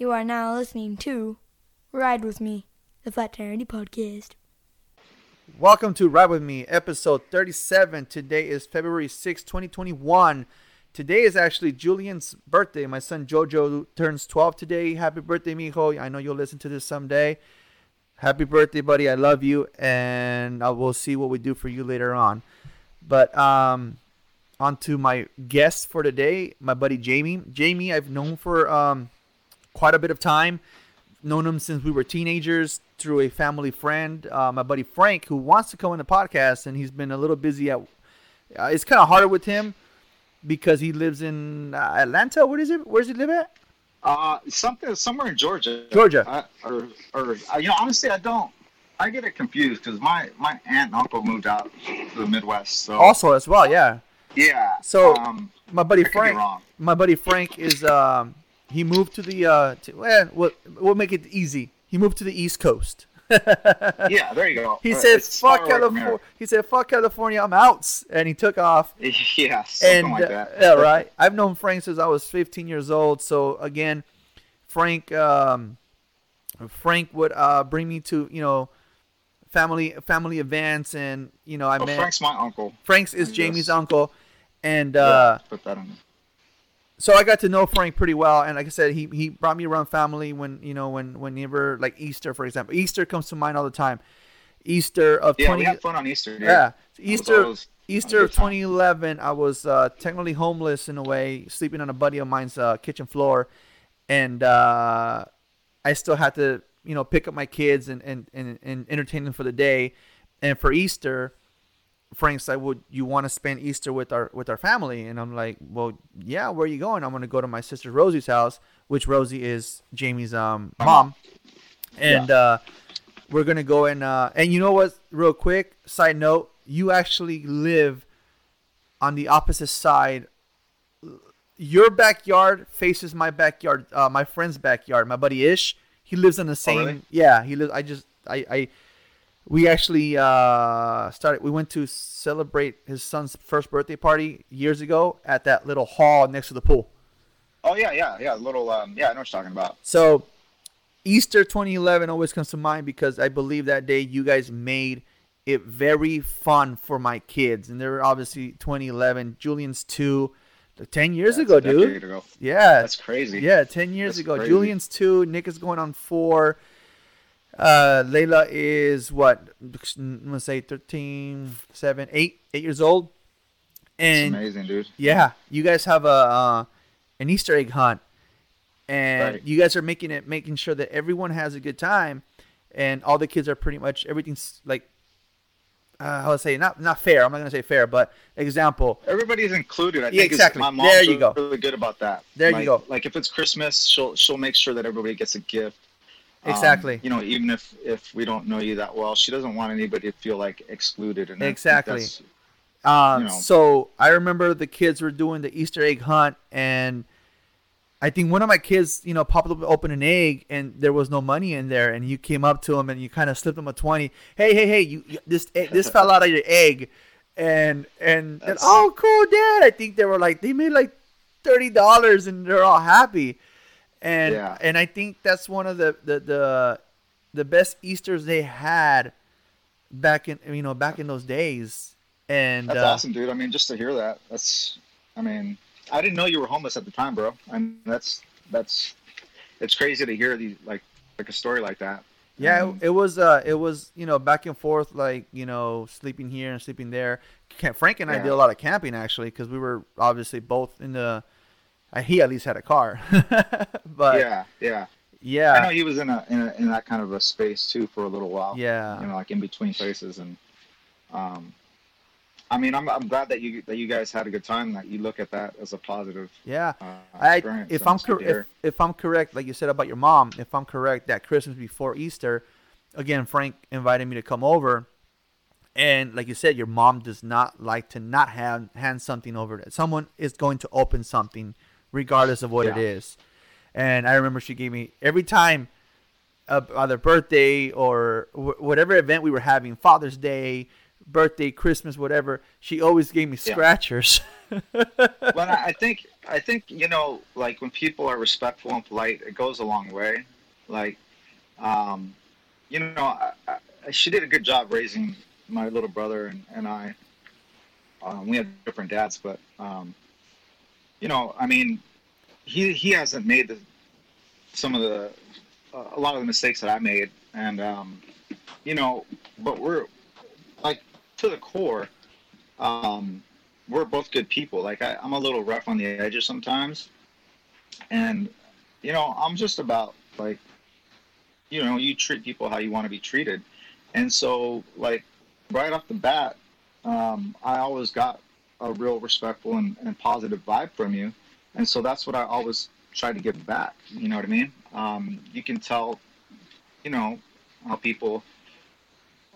You are now listening to Ride With Me, the Flat Tire podcast. Welcome to Ride With Me, episode 37. Today is February 6, 2021. Today is actually Julian's birthday. My son Jojo turns 12 today. Happy birthday, mijo. I know you'll listen to this someday. Happy birthday, buddy. I love you, and I will see what we do for you later on. But um, on to my guest for today, my buddy Jamie. Jamie, I've known for um, quite a bit of time. Known him since we were teenagers through a family friend, uh, my buddy Frank, who wants to come on the podcast, and he's been a little busy at. Uh, it's kind of harder with him because he lives in uh, Atlanta. What is it? Where does he live at? Uh, something somewhere in Georgia. Georgia. I, or, or uh, you know, honestly, I don't. I get it confused because my my aunt and uncle moved out to the Midwest. So Also, as well, yeah. yeah. So um, my buddy I could be Frank, my buddy Frank is um he moved to the uh to, well, we'll we'll make it easy. He moved to the East Coast. yeah, there you go. He Uh, said, "Fuck California." He said, "Fuck California, I'm out," and he took off. Yeah, something and like uh, that. yeah, right. I've known Frank since I was 15 years old. So again, Frank, um, Frank would uh, bring me to you know family family events, and you know I Oh, met Frank's my uncle. Frank's is Jamie's uncle, and uh, yeah, put that in. So I got to know Frank pretty well. And like I said, he he brought me around family when you know when whenever like Easter, for example, Easter comes to mind all the time. Easter of Yeah, 20 we had fun on Easter. Dude. yeah, Easter always Easter of good time. 2011, I was uh, technically homeless in a way, sleeping on a buddy of mine's uh, kitchen floor, and uh, I still had to, you know, pick up my kids and, and, and, and entertain them for the day. And for Easter, Frank said, "Would you want to spend Easter with our with our family?" And I'm like, "Well, yeah. Where are you going?" I'm going to go to my sister Rosie's house, which Rosie is Jamie's um mom, and uh, we're gonna go and uh, and you know what? Real quick, side note: you actually live on the opposite side. Your backyard faces my backyard, uh, my friend's backyard. My buddy Ish, he lives in the same. really? Yeah, he lives. I just, I, I, we actually uh, started. We went to celebrate his son's first birthday party years ago at that little hall next to the pool. Oh yeah, yeah, yeah. Little. Um, yeah, I know what you're talking about. So Easter 2011 always comes to mind because I believe that day you guys made it very fun for my kids, and they're obviously 2011. Julian's two, the 10 years That's ago, dude. ago. Yeah, That's crazy. yeah, 10 years That's ago. crazy. Julian's two, Nick is going on four. Uh, Layla is what? I'm gonna say 13, 7, 8, 8 years old. And amazing, dude. yeah, you guys have a uh, an Easter egg hunt, and Right. you guys are making it making sure that everyone has a good time, and all the kids are pretty much everything's like. Uh, how to say not not fair. I'm not gonna say fair, but example. Everybody's included. I Yeah, think exactly. My mom's There you go. really good about that. There you go. Like if it's Christmas, she'll she'll make sure that everybody gets a gift. Um, Exactly. you know, even if if we don't know you that well, she doesn't want anybody to feel like excluded. And Exactly. Um, you know. So I remember the kids were doing the Easter egg hunt, and I think one of my kids, you know, popped up open an egg, and there was no money in there, and you came up to him and you kind of slipped him a twenty. Hey, hey, hey! You, you this this fell out of your egg, and and, and oh, cool, Dad! I think they were like they made like thirty dollars, and they're all happy, and Yeah. and I think that's one of the the the the best Easter's they had back in you know back in those days. And That's uh, awesome, dude. I mean, just to hear that, that's. I mean, I didn't know you were homeless at the time, bro. And that's that's. It's crazy to hear these like like a story like that. Yeah, it, it was uh it was, you know, back and forth like, you know, sleeping here and sleeping there. Frank and I Yeah. did a lot of camping actually cuz we were obviously both in the he at least had a car. but yeah. yeah, yeah. I know he was in a, in a in that kind of a space too for a little while. Yeah. You know, like in between places, and um, I mean, I'm I'm glad that you that you guys had a good time. That you look at that as a positive. Yeah. Uh, I if I'm cor- if, if I'm correct like you said about your mom, if I'm correct that Christmas before Easter, again Frank invited me to come over and like you said your mom does not like to not have hand something over that someone is going to open something regardless of what it Yeah. is and i remember she gave me every time uh, either birthday or wh- whatever event we were having father's day birthday, Christmas, whatever, she always gave me Yeah. scratchers. But I I think I think you know, like when people are respectful and polite, it goes a long way. Like, um, you know, I, I, she did a good job raising my little brother and and I. Um, we had different dads, but um, you know, I mean, he he hasn't made the some of the uh, a lot of the mistakes that I made, and um, you know, but we're like to the core. Um, we're both good people. Like I, I'm a little rough on the edges sometimes, and you know, I'm just about like, you know, you treat people how you want to be treated, and so like right off the bat, um, I always got a real respectful and, and positive vibe from you, and so that's what I always try to give back. You know what I mean? Um, you can tell, you know, how people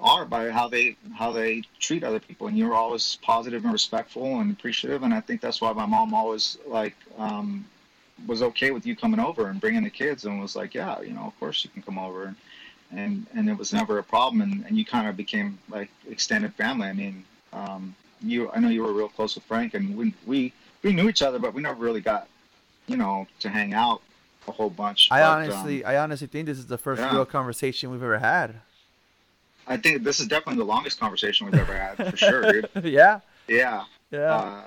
are by how they how they treat other people. And you're always positive and respectful and appreciative. And i think that's why my mom always like um, was okay with you coming over and bringing the kids and was like yeah you know of course you can come over. And and, and it was never a problem. And, and you kind of became like extended family. I mean um, you i know you were real close with frank and we we, we knew each other but we never really got you know to hang out a whole bunch I But, um, honestly, I honestly think this is the first yeah. real conversation we've ever had. i think this is definitely the longest conversation we've ever had for sure dude yeah, yeah yeah, Uh,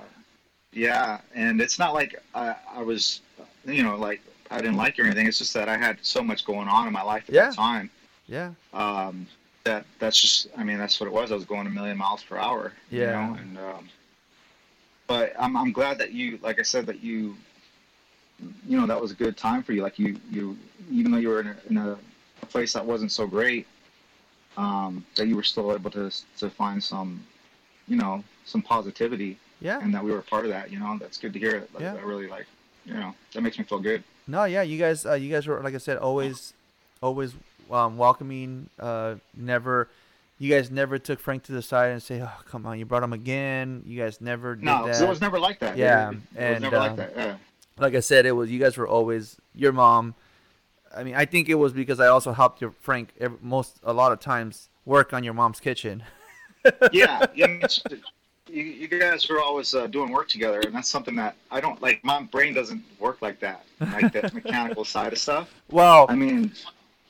yeah, and it's not like I, I was, you know, like I didn't like you or anything. It's just that I had so much going on in my life at Yeah. that time. yeah, Um, that that's just, I mean, that's what it was. I was going a million miles per hour. You Yeah. know? And um, but I'm I'm glad that you, like I said, that you, you know, that was a good time for you. Like you you, even though you were in a, in a, place that wasn't so great, um, that you were still able to to find some, you know, some positivity yeah. and that we were a part of that. You know, that's good to hear. Like, Yeah. I really like, you know, that makes me feel good. No, yeah, you guys, uh, you guys were like I said, always, always um, welcoming. Uh, never, you guys never took Frank to the side and say, "Oh, come on, you brought him again." You guys never did No, that. it was never like that. Yeah, it, it and, was never um, like that. Yeah. like I said, it was you guys were always your mom. I mean, I think it was because I also helped your Frank ev most a lot of times work on your mom's kitchen. yeah, yeah. You, you guys were always uh, doing work together, and that's something that I don't like. My brain doesn't work like that, like that mechanical side of stuff. Well, I mean,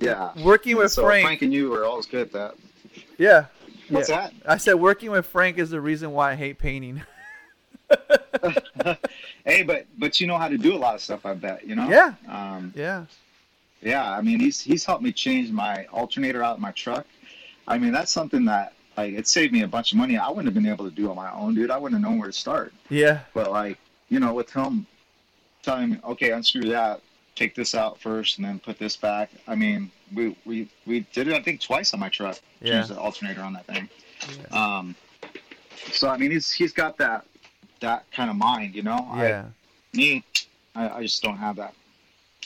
yeah. working with so Frank, Frank and you were always good at that. yeah, What's yeah. that? I said working with Frank is the reason why I hate painting. hey, but but you know how to do a lot of stuff. I bet you know. Yeah. Um, yeah, Yeah, I mean he's he's helped me change my alternator out in my truck. I mean that's something that like it saved me a bunch of money. I wouldn't have been able to do on my own, dude. I wouldn't have known where to start. yeah, But like you know, with him telling me, okay, unscrew that, take this out first, and then put this back. I mean, we we we did it I think twice on my truck. Yeah. Changed the alternator on that thing. yeah. Um, so I mean he's he's got that that kind of mind, you know. yeah. I, me, I, I just don't have that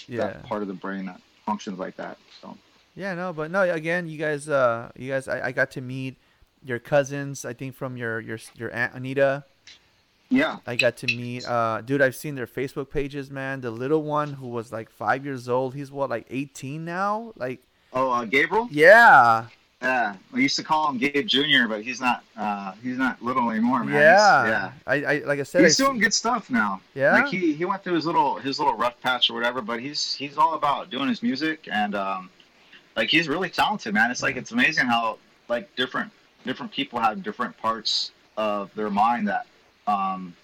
yeah. that part of the brain that functions like that. So. Yeah, no, but no. Again, you guys, uh, you guys, I, I got to meet your cousins. I think from your your your aunt Anita. Yeah. I got to meet. Uh, dude, I've seen their Facebook pages, man. The little one who was like five years old. He's what, like eighteen now? Like, Oh, uh, Gabriel. yeah, Yeah. We used to call him Gabe Junior, but he's not. Uh, he's not little anymore, man. yeah, He's- yeah. I, I, like I said, He's I, doing good stuff now. yeah, Like he, he went through his little his little rough patch or whatever, but he's he's all about doing his music and um, like he's really talented, man. It's like it's amazing how like different different people have different parts of their mind that um,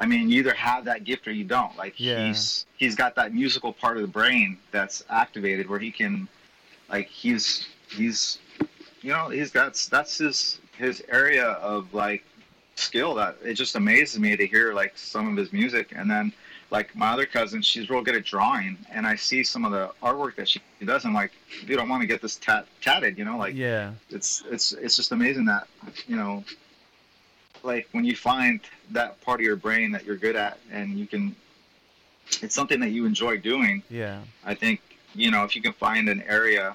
I mean, you either have that gift or you don't. Like Yeah. he's he's got that musical part of the brain that's activated where he can like he's he's you know he's got that's his his area of like skill that it just amazes me to hear like some of his music and then like my other cousin she's real good at drawing and i see some of the artwork that she does i'm like dude i want to get this tat tatted you know like yeah, it's it's it's just amazing that you know like when you find that part of your brain that you're good at and you can it's something that you enjoy doing yeah, i think you know if you can find an area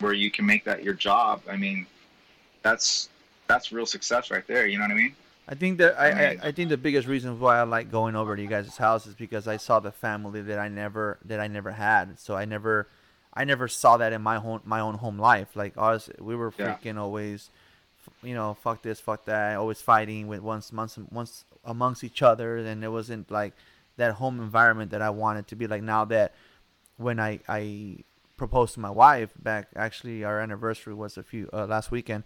where you can make that your job i mean that's that's real success right there you know what i mean I think that I, I I, think the biggest reason why I like going over to you guys' house is because I saw the family that I never that I never had. So I never I never saw that in my home my own home life. Like us, we were Yeah. freaking always you know, fuck this, fuck that, always fighting with once, once, once amongst each other, and it wasn't like that home environment that I wanted to be like. Now that when I I proposed to my wife back, actually our anniversary was a few uh, last weekend,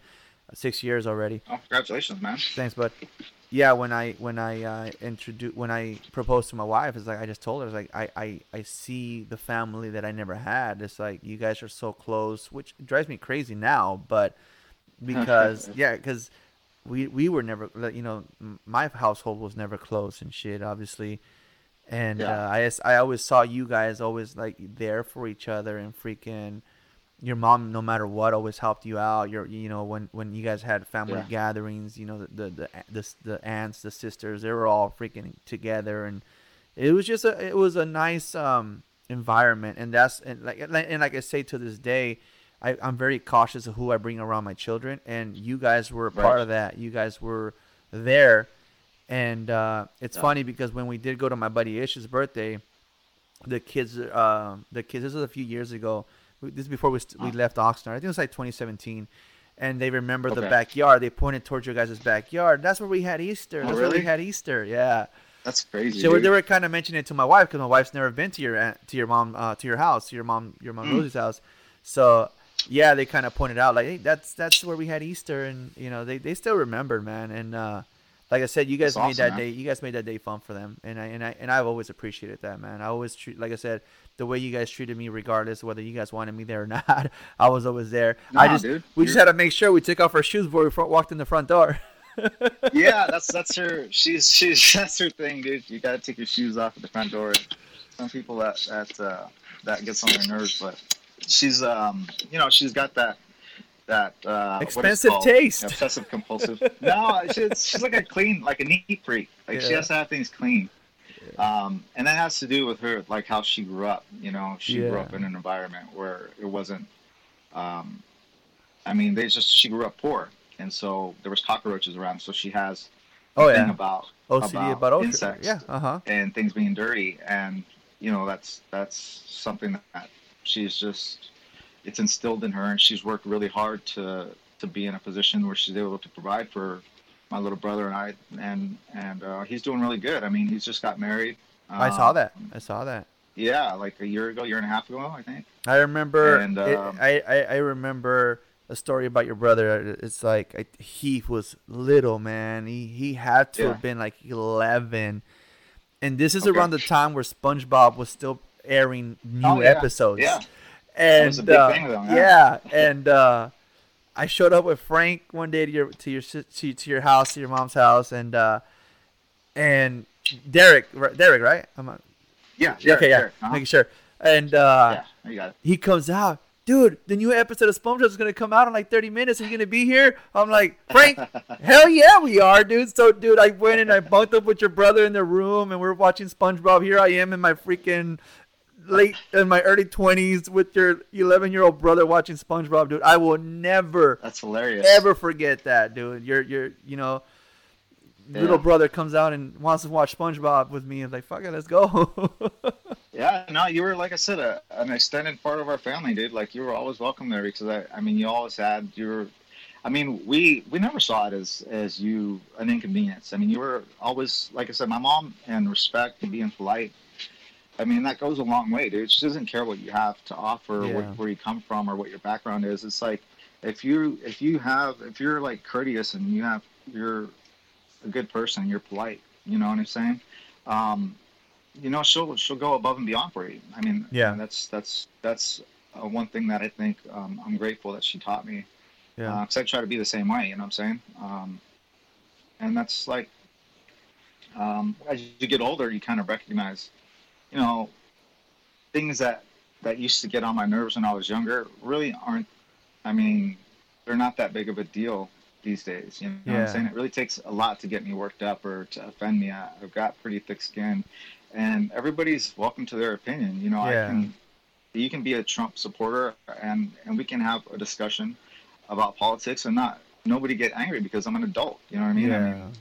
six years already. Oh, congratulations, man. Thanks, bud. Yeah, when I when I uh, introduced when I proposed to my wife, it's like I just told her, it's like I, I I see the family that I never had. It's like you guys are so close, which drives me crazy now, but because yeah, because we we were never you know my household was never close and shit, obviously. And Yeah. uh, I I always saw you guys always like there for each other and freaking your mom no matter what always helped you out your you know when when you guys had family Yeah. gatherings you know the the, the the the aunts the sisters they were all freaking together and it was just a it was a nice um environment and that's and like and like- and like I say to this day I, I'm very cautious of who I bring around my children and you guys were a part of that. You guys were there. And uh, it's Yeah. funny because when we did go to my buddy Ish's birthday the kids uh, the kids this was a few years ago. This is before we, st- we left Oxnard. I think it was like 2017 and they remember the backyard. They pointed towards your guys' backyard. That's where we had Easter. Oh, that's where we had Easter. Yeah. That's crazy. so dude. they were kind of mentioning it to my wife because my wife's never been to your aunt, to your mom uh, to your house to your mom your mom Mm. Rosie's house. So yeah, they kind of pointed out like hey, that's that's where we had Easter, and you know they, they still remembered, man. And uh, like I said, you guys That's made that awesome, day you guys made that day fun for them, and I and I and I've always appreciated that, man. I always treat like I said the way you guys treated me, regardless whether you guys wanted me there or not. I was always there. I just dude. we just You're- had to make sure we took off our shoes before we front, walked in the front door. yeah, that's that's her. She's she's that's her thing, dude. You gotta take your shoes off at the front door. Some people that that uh, that gets on their nerves, but she's um you know she's got that that uh, Expensive taste. obsessive compulsive. no, she's she's like a clean like a neat freak. Like she has to have things clean. Um, and that has to do with her, like how she grew up. You know, she grew up in an environment where it wasn't. Um, I mean, they just she grew up poor, and so there was cockroaches around. So she has Oh thing yeah, about OCD about about, insects. Yeah, uh huh. and things being dirty, and you know that's that's something that she's just it's instilled in her, and she's worked really hard to to be in a position where she's able to provide for my little brother and I, and and uh, he's doing really good. I mean, he's just got married. I saw Um, that. I saw that. Yeah, like a year ago, year and a half ago, I think. I remember. And, it- um, I, I I remember a story about your brother. It's like I, he was little man. He he had to Yeah. have been like eleven, and this is Okay. around the time where SpongeBob was still airing new Oh, yeah. episodes. Yeah. and was a big uh, with yeah. yeah, and uh, I showed up with Frank one day to your to your to, to your house, to your mom's house, and uh, and Derek, right- Derek, right? I'm Yeah. yeah, okay, yeah, Sure, uh-huh. making sure. And uh, yeah, you got it. he comes out, dude. The new episode of SpongeBob is gonna come out in like 30 minutes. Are you gonna be here? I'm like, Frank, hell yeah, we are, dude. So, dude, I went and I bunked up with your brother in the room, and we're watching SpongeBob. Here I am in my freaking late in my early 20s with your 11 year old brother watching SpongeBob, dude. I will never That's hilarious. ever forget that, dude. Your your you know. Little brother comes out and wants to watch SpongeBob with me, and like, fuck it, let's go. Yeah, no, you were like I said, a, an extended part of our family, dude. Like you were always welcome there because I, I mean, you always had your. I mean, we we never saw it as as you an inconvenience. I mean, you were always like I said, my mom and respect and being polite. I mean, that goes a long way, dude. She doesn't care what you have to offer, or Yeah. what, where you come from, or what your background is. It's like if you if you have if you're like courteous and you have you're a good person, you're polite. You know what I'm saying? Um, you know, she'll she'll go above and beyond for you. I mean, Yeah. that's that's that's uh, one thing that I think um, I'm grateful that she taught me. yeah, Because I try to be the same way. You know what I'm saying? Um, and that's like, um, as you get older, you kind of recognize, you know, things that that used to get on my nerves when I was younger really aren't. I mean, they're not that big of a deal these days. You know what I'm saying? It really takes a lot to get me worked up or to offend me. I, I've got pretty thick skin, and everybody's welcome to their opinion. You know, Yeah. I can. You can be a Trump supporter, and and we can have a discussion about politics and not nobody get angry because I'm an adult. You know what I mean? I yeah. mean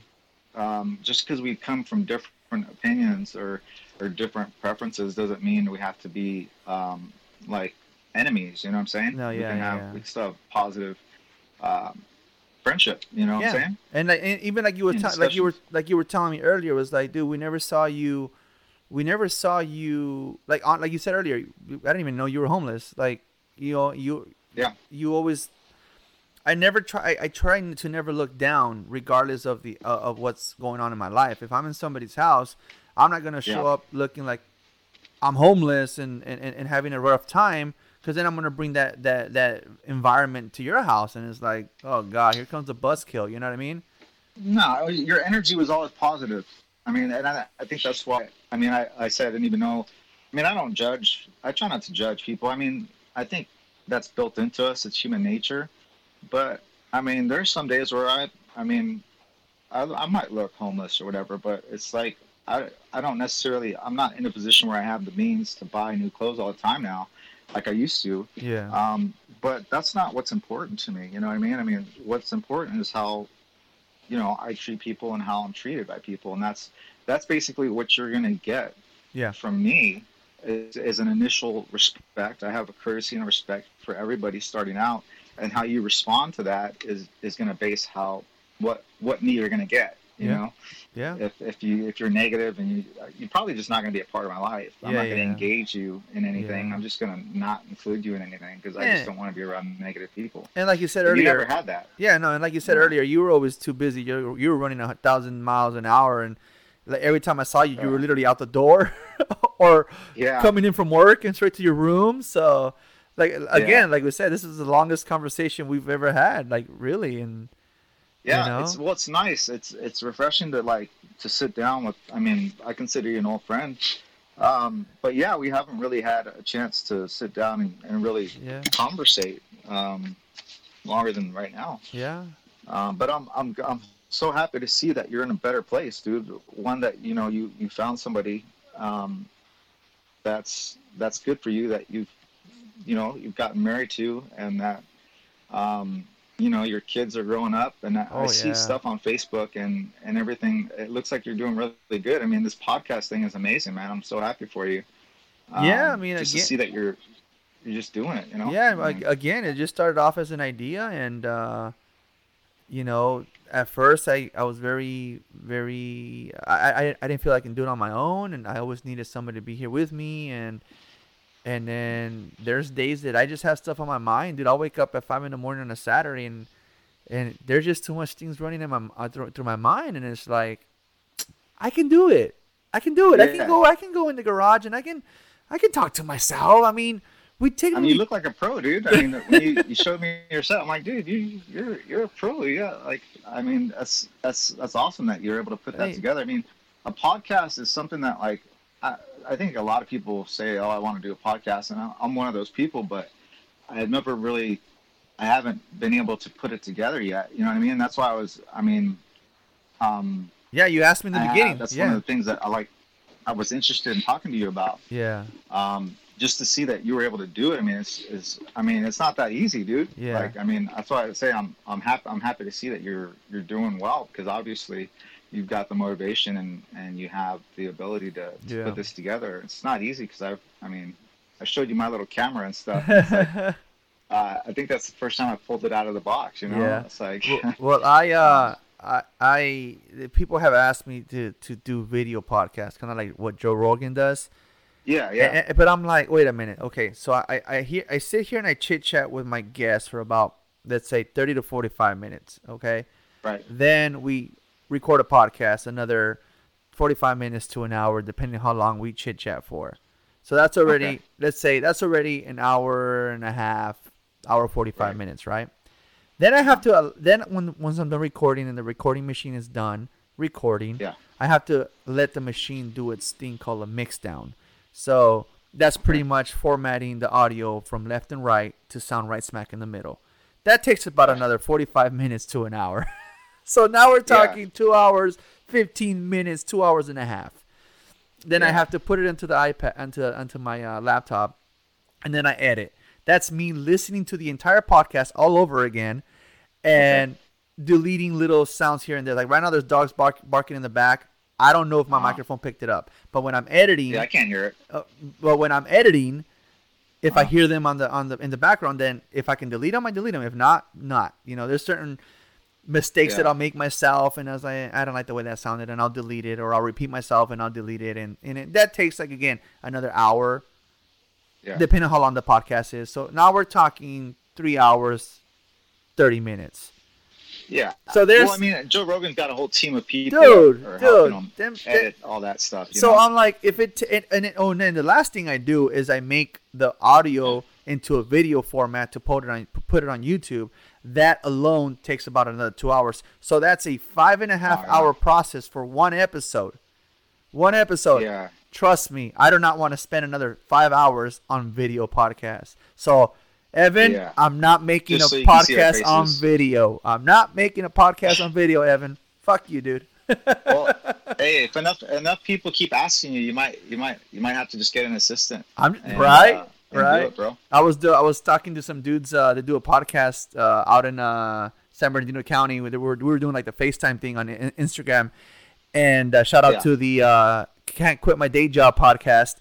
um, just because we come from different opinions or or different preferences doesn't mean we have to be um, like enemies. You know what I'm saying? No, yeah, we yeah, can have yeah. we can still have positive um, friendship. You know what yeah. I'm saying? And, like, and even like you were ta- like you were like you were telling me earlier was like, dude, we never saw you. We never saw you like on like you said earlier. I didn't even know you were homeless. Like you know you Yeah. you always. I never try. I, I try to never look down, regardless of the uh, of what's going on in my life. If I'm in somebody's house, I'm not gonna show Yeah. up looking like I'm homeless and, and, and having a rough time, because then I'm gonna bring that that that environment to your house, and it's like, oh god, here comes a buzzkill. You know what I mean? No, your energy was always positive. I mean, and I, I think that's why. I mean, I, I said I didn't even know. I mean, I don't judge. I try not to judge people. I mean, I think that's built into us. It's human nature. But I mean, there's some days where I, I mean, I, I might look homeless or whatever. But it's like I, I don't necessarily. I'm not in a position where I have the means to buy new clothes all the time now, like I used to. Yeah. Um, but that's not what's important to me. You know what I mean? I mean, what's important is how, you know, I treat people and how I'm treated by people, and that's that's basically what you're gonna get Yeah. from me is, is an initial respect. I have a courtesy and a respect for everybody starting out, and how you respond to that is is gonna base how what what me you're gonna get. You Yeah. know, Yeah. if if you if you're negative and you you're probably just not going to be a part of my life. I'm Yeah, not going to yeah. engage you in anything. I'm just going to not include you in anything because I just don't want to be around negative people. And like you said And you earlier, never had that. yeah, no, and like you said earlier, you were always too busy. You you were running a thousand miles an hour, and like every time I saw you, you were literally out the door, or Yeah. coming in from work and straight to your room. So, like again, like we said, this is the longest conversation we've ever had. Like really, and Yeah, know? it's well, it's nice. It's it's refreshing to like to sit down with. I mean, I consider you an old friend, um, but yeah, we haven't really had a chance to sit down and, and really yeah, conversate um, longer than right now. yeah, Um, but I'm I'm I'm so happy to see that you're in a better place, dude. One that you know you you found somebody um, that's that's good for you that you've you know you've gotten married to, and that um, you know your kids are growing up. And I, Oh, I see yeah. stuff on Facebook and and everything. It looks like you're doing really good. I mean, this podcast thing is amazing, man. I'm so happy for you. Yeah, I Um, mean, just again- to see that you're you're just doing it. You know. yeah. I mean, again, it just started off as an idea, and uh, you know, at first I, I was very very I, I I didn't feel like I can do it on my own, and I always needed somebody to be here with me, and and then there's days that I just have stuff on my mind, dude. I'll wake up at five in the morning on a Saturday, and and there's just too much things running in my uh, through, through my mind, and it's like I can do it. I can do it. I can go. I can go in the garage, and I can I can talk to myself. I mean, we take. I mean, you look like a pro, dude. I mean, when you, you showed me your set, I'm like, dude, you you're you're a pro. Yeah, like I mean, that's that's that's awesome that you're able to put that Hey. together. I mean, a podcast is something that like I I think a lot of people say, oh, I want to do a podcast, and I'm one of those people, but I've never really, I haven't been able to put it together yet. You know what I mean? That's why I was, I mean, um, yeah, you asked me in the I- beginning. that's yeah. one of the things that I like. I was interested in talking to you about yeah. um, just to see that you were able to do it. I mean, it's, it's I mean, it's not that easy, dude. Yeah. Like, I mean, that's why I say I'm, I'm happy. I'm happy to see that you're, you're doing well because obviously, you've got the motivation and, and you have the ability to, to Yeah. put this together. It's not easy because I've, I mean, I showed you my little camera and stuff. Like, uh, I think that's the first time I pulled it out of the box. You know, Yeah. it's like, well, well, I uh, I, I people have asked me to to do video podcasts, kind of like what Joe Rogan does. yeah, yeah, A- a- but I'm like, wait a minute, okay. So I I I, hear, I sit here and I chit chat with my guests for about let's say 30 to 45 minutes, okay. right. Then we record a podcast, another 45 minutes to an hour, depending how long we chit chat for. So that's already, Okay. let's say, that's already an hour and a half, hour 45 Right. minutes, right? Then I have to, uh, then when once I'm done recording and the recording machine is done recording, Yeah. I have to let the machine do its thing called a mix down. So that's pretty much formatting the audio from left and right to sound right smack in the middle. That takes about Right. another 45 minutes to an hour. so now we're talking two hours, 15 minutes, two hours and a half. Then I have to put it into the iPad, onto, onto my uh, laptop, and then I edit. That's me listening to the entire podcast all over again and deleting little sounds here and there. Like right now, there's dogs bark, barking in the back. I don't know if my Uh-huh. microphone picked it up, but when I'm editing, Yeah, I can't hear it. uh, well, when I'm editing, if I Uh-huh. hear them on the on the in the background, then if I can delete them, I delete them. If not, not. You know, there's certain mistakes Yeah. that I'll make myself, and as I was like, I don't like the way that sounded, and I'll delete it, or I'll repeat myself and I'll delete it, and and it, that takes like again another hour, Yeah. depending on how long the podcast is. So now we're talking three hours, thirty minutes. Yeah. So there's- Well, I mean, Joe Rogan's got a whole team of people Dude, are dude, them- edit all that stuff. You so know? I'm like, if it, and, and, it, oh, and then the last thing I do is I make the audio into a video format to put it on put it on YouTube. That alone takes about another two hours. So that's a five and a half hour process for one episode. One episode. yeah. Trust me, I do not want to spend another five hours on video podcast. So, Evan, Yeah. I'm not making Just a so you can see our podcast on video. I'm not making a podcast on video, Evan. Fuck you, dude. Well, hey, if enough enough people keep asking you, you might you might you might have to just get an assistant. I'm and, right, uh, right. it, bro. I was do, I was talking to some dudes uh, that do a podcast uh, out in uh, San Bernardino County. They were, we were doing like the FaceTime thing on Instagram, and uh, shout out Yeah. to the uh, Can't Quit My Day Job podcast.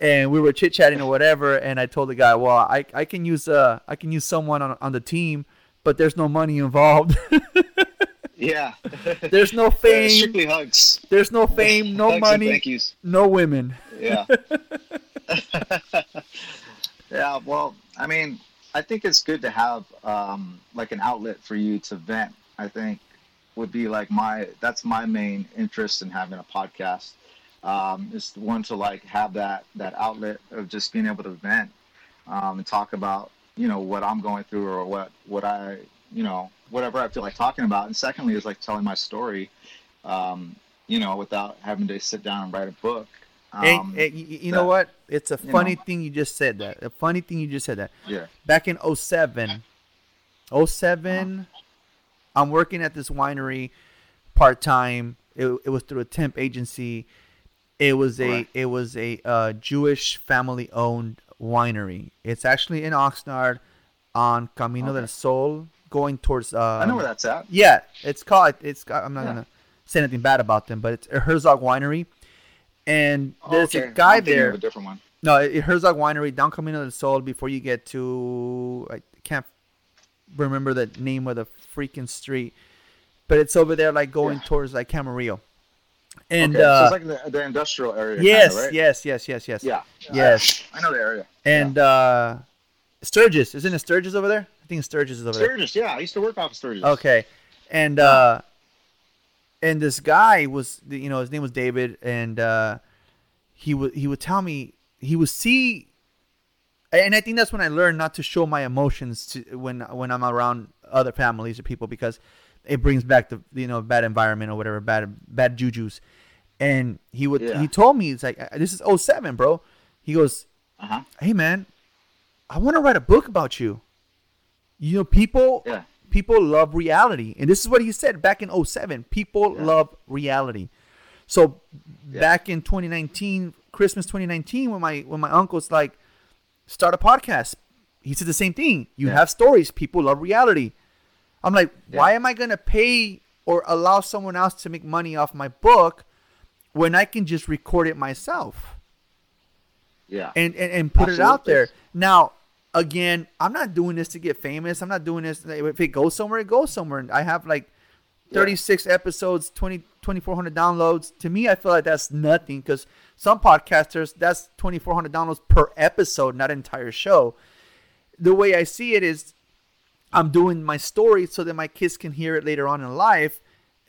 And we were chit chatting or whatever, and I told the guy, "Well, I, I can use uh I can use someone on on the team, but there's no money involved. Yeah. there's no Uh, fame. strictly hugs. There's no fame, no Hugs money, no women. Yeah. yeah. Well, I mean, I think it's good to have um, like an outlet for you to vent. I think would be like my that's my main interest in having a podcast. Um, is one to like have that that outlet of just being able to vent um, and talk about you know what I'm going through or what what I you know whatever I feel like talking about. And secondly, is like telling my story. Um, you know, without having to sit down and write a book. Hey, Um, hey, you, you know that- what? It's a you funny know. thing you just said that. A funny thing you just said that. Yeah. Back in 07, 07, I'm working at this winery part time. It, it was through a temp agency. It was a Right. it was a uh, Jewish family owned winery. It's actually in Oxnard on Camino del Sol, going towards. Uh, I know where that's at. yeah, it's called. It's. I'm not Yeah. gonna say anything bad about them, but it's a Herzog Winery, and there's Okay, a guy I'm there. Of a different one. No, it, Herzog Winery down Camino del Sol before you get to I can't remember the name of the freaking street, but it's over there like going Yeah. towards like Camarillo. And okay, so uh, it's like the, the industrial area. yes, kinda, right? yes, yes, yes, yes, Yeah. Yes. I know the area. And uh, Sturgis isn't it Sturgis over there? I think Sturgis is over there. Sturgis. Yeah, I used to work off of Sturgis. Okay, and uh, and this guy was, you know, his name was David, and uh, he would he would tell me he would see, and I think that's when I learned not to show my emotions to when when I'm around other families or people because it brings back the you know bad environment or whatever bad bad juju's, and he would Yeah. he told me it's like this is 07, bro. He goes, Uh huh. hey man, I want to write a book about you. You know, people Yeah. People love reality. And this is what he said back in 07. People Yeah. love reality. So Yeah. back in 2019, Christmas 2019, when my when my uncle's like, start a podcast, he said the same thing. You Yeah. have stories, people love reality. I'm like, why am I gonna pay or allow someone else to make money off my book when I can just record it myself? Yeah. and and, and put it out there. Now, again, I'm not doing this to get famous. I'm not doing this. If it goes somewhere, it goes somewhere. And I have like 36 episodes, 20, 2,400 downloads. To me, I feel like that's nothing because some podcasters, that's 2,400 downloads per episode, not entire show. The way I see it is I'm doing my story so that my kids can hear it later on in life.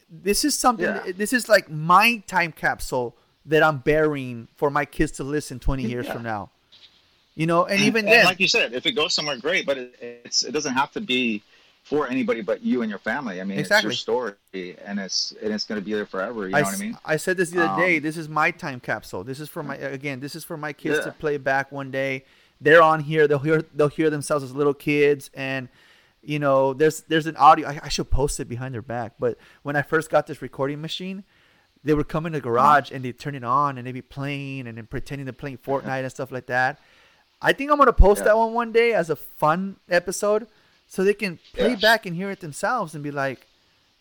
This is something, Yeah. this is like my time capsule that I'm burying for my kids to listen 20 years Yeah. from now. You know, and even And then, like you said, if it goes somewhere, great. But it, it's it doesn't have to be for anybody but you and your family. I mean, Exactly. it's your story, and it's and it's going to be there forever. You know what I, I mean? I said this the other day. Um, This is my time capsule. This is for my again. This is for my kids to play back one day. They're on here. They'll hear. They'll hear themselves as little kids, and you know, there's there's an audio. I, I should post it behind their back. But when I first got this recording machine, they would come in the garage and they'd turn it on and they'd be playing and then pretending they're playing Fortnite and stuff like that. I think I'm gonna post Yeah. that one one day as a fun episode, so they can play Yeah. back and hear it themselves and be like,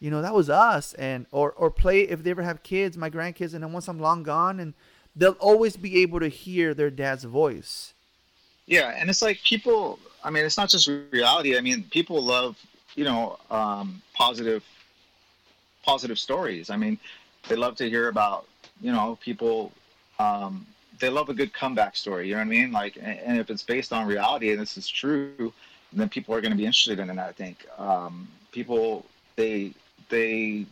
you know, that was us, and or or play if they ever have kids, my grandkids, and then once I'm long gone, and they'll always be able to hear their dad's voice. Yeah, and it's like people. I mean, it's not just reality. I mean, people love you know, um, positive, positive stories. I mean, they love to hear about, you know, people. Um, they love a good comeback story. You know what I mean? Like, and, if it's based on reality and this is true, then people are going to be interested in it. I think um, people they they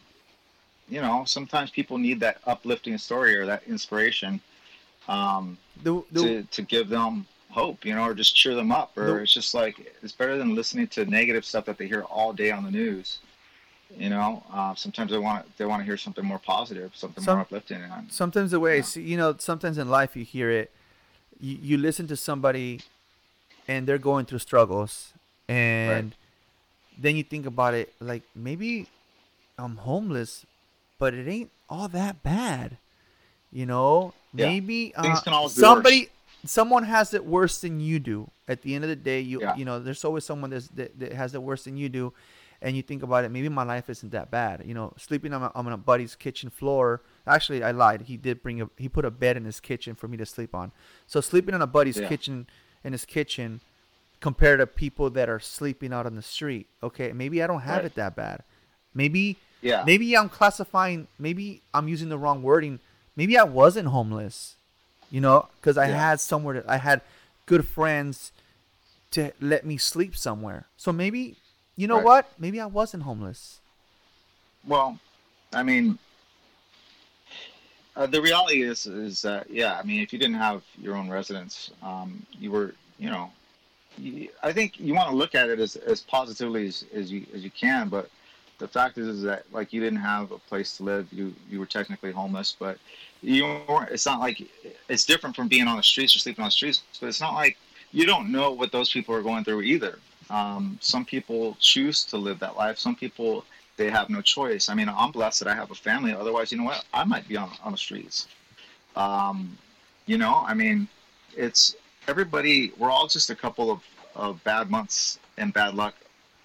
you know sometimes people need that uplifting story or that inspiration um, The, the, to to give them hope, you know, or just cheer them up. Or The- it's just like it's better than listening to negative stuff that they hear all day on the news. You know, uh, sometimes they want they want to hear something more positive, something Some- more uplifting. And sometimes the way Yeah. see, you know, sometimes in life you hear it, you, you listen to somebody, and they're going through struggles, and then you think about it, like maybe I'm homeless, but it ain't all that bad, you know. Yeah. Maybe uh, somebody, someone has it worse than you do. At the end of the day, you Yeah. you know, there's always someone that's, that that has it worse than you do, and you think about it. Maybe my life isn't that bad. You know, sleeping on, my, on a buddy's kitchen floor. Actually, I lied. He did bring a he put a bed in his kitchen for me to sleep on. So sleeping on a buddy's Yeah. kitchen in his kitchen compared to people that are sleeping out on the street. Okay, maybe I don't have Right. it that bad. Maybe yeah, maybe I'm classifying. Maybe I'm using the wrong wording. Maybe I wasn't homeless. You know, because I Yeah. had somewhere. To, I had good friends to let me sleep somewhere. So maybe, you know Right. what? Maybe I wasn't homeless. Well, I mean, uh, the reality is is that yeah, I mean, if you didn't have your own residence, um, you were, you know, you, I think you want to look at it as, as positively as, as you as you can, but the fact is, is that like you didn't have a place to live, you you were technically homeless, but you weren't. It's not like it's different from being on the streets or sleeping on the streets, but it's not like you don't know what those people are going through either. Um, some people choose to live that life. Some people they have no choice. I mean, I'm blessed that I have a family. Otherwise, you know what? I might be on on the streets. Um, you know, I mean, it's everybody. We're all just a couple of, of bad months and bad luck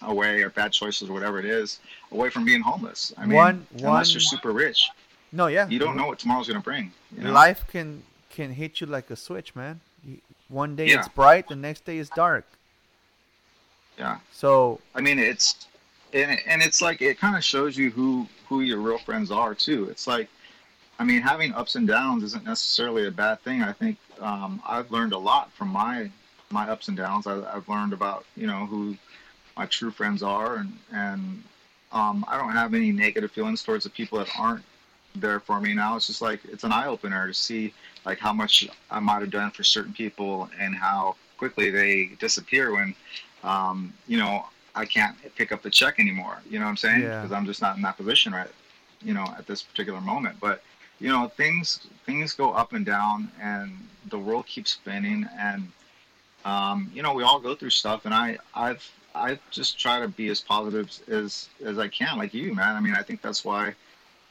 away, or bad choices, or whatever it is, away from being homeless. I mean, One- unless one- you're super rich, No, yeah. you don't know what tomorrow's going to bring. You know? Life can can hit you like a switch, man. One day Yeah. it's bright, the next day it's dark. Yeah. So I mean, it's and and it's like it kind of shows you who who your real friends are too. It's like, I mean, having ups and downs isn't necessarily a bad thing. I think um, I've learned a lot from my my ups and downs. I, I've learned about you know who my true friends are, and and um, I don't have any negative feelings towards the people that aren't there for me now. It's just like it's an eye opener to see like how much I might have done for certain people and how quickly they disappear when um, you know, I can't pick up the check anymore. You know what I'm saying? Yeah. Because I'm just not in that position right, you know, at this particular moment. But you know, things things go up and down, and the world keeps spinning, and um, you know, we all go through stuff, and I I've I just try to be as positive as as I can, like you, man. I mean, I think that's why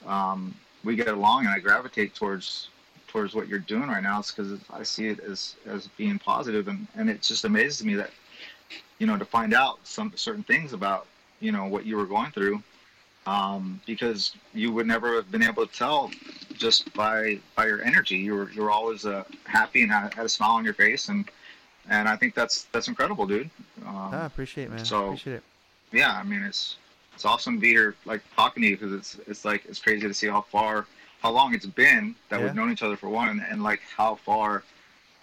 um, we get along, and I gravitate towards towards what you're doing right now. It's because I see it as as being positive, and and it just amazes me that you know, to find out some certain things about, you know, what you were going through, um, because you would never have been able to tell just by by your energy. You were you were always uh, happy and had, had a smile on your face, and and I think that's that's incredible, dude. Um, I appreciate it, man. so- appreciate it. yeah, I mean, it's it's awesome to be here, like talking to you, because it's it's like it's crazy to see how far, how long it's been that Yeah. we've known each other for one, and, and like how far,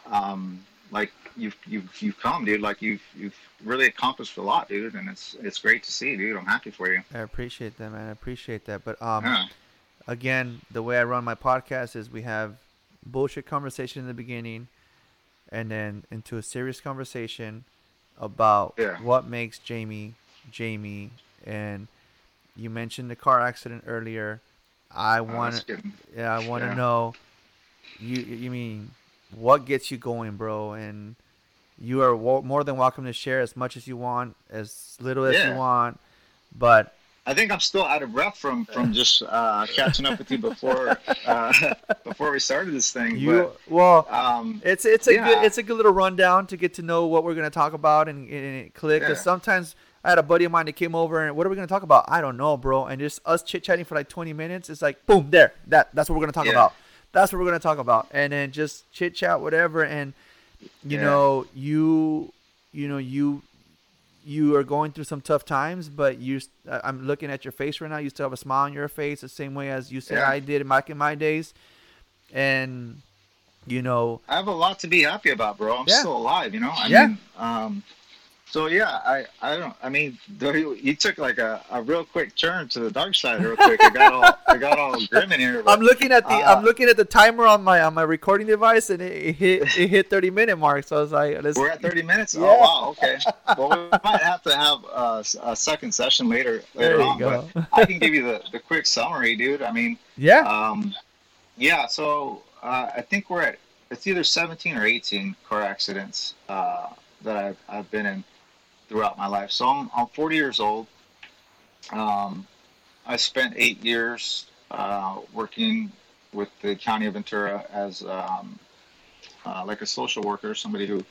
um, like you've you've you've come, dude. Like you've you've really accomplished a lot, dude, and it's it's great to see, dude. I'm happy for you. I appreciate that, man. I appreciate that. But um, yeah, again, the way I run my podcast is we have bullshit conversation in the beginning, and then into a serious conversation about Yeah. what makes Jamie Jamie. And you mentioned the car accident earlier. I Oh, want good. Yeah, I want to Yeah. know. You you mean what gets you going, bro? And you are wo- more than welcome to share as much as you want, as little as you want. But I think I'm still out of breath from from just uh, catching up with you before uh, before we started this thing. you well, um, it's it's a good it's a good little rundown to get to know what we're gonna talk about and, and click. Because Yeah. sometimes I had a buddy of mine that came over and what are we gonna talk about? I don't know, bro. And just us chit chatting for like 20 minutes. It's like boom, there. That that's what we're gonna talk Yeah. about. That's what we're gonna talk about. And then just chit chat, whatever. And you Yeah. know, you you know you you are going through some tough times, but you. I'm looking at your face right now. You still have a smile on your face, the same way as you said Yeah. I did back in my days, and you know, I have a lot to be happy about, bro. I'm Yeah. still alive, you know. I Yeah. mean, um, so yeah, I, I don't. I mean, you, you took like a, a real quick turn to the dark side, real quick. I got all I got all grim in here. but- I'm looking at the Uh, I'm looking at the timer on my on my recording device, and it, it hit it hit 30 minute mark. So I was like, let's. We're at 30 minutes. Yeah. Oh wow, okay. Well, we might have to have a second session later There later you on, go. but I can give you the, the quick summary, dude. I mean, Yeah. um, yeah. So uh, I think we're at it's either 17 or 18 car accidents uh, that I've I've been in throughout my life. So I'm I'm 40 years old. Um, I spent eight years uh, working with the county of Ventura as um, uh, like a social worker, somebody who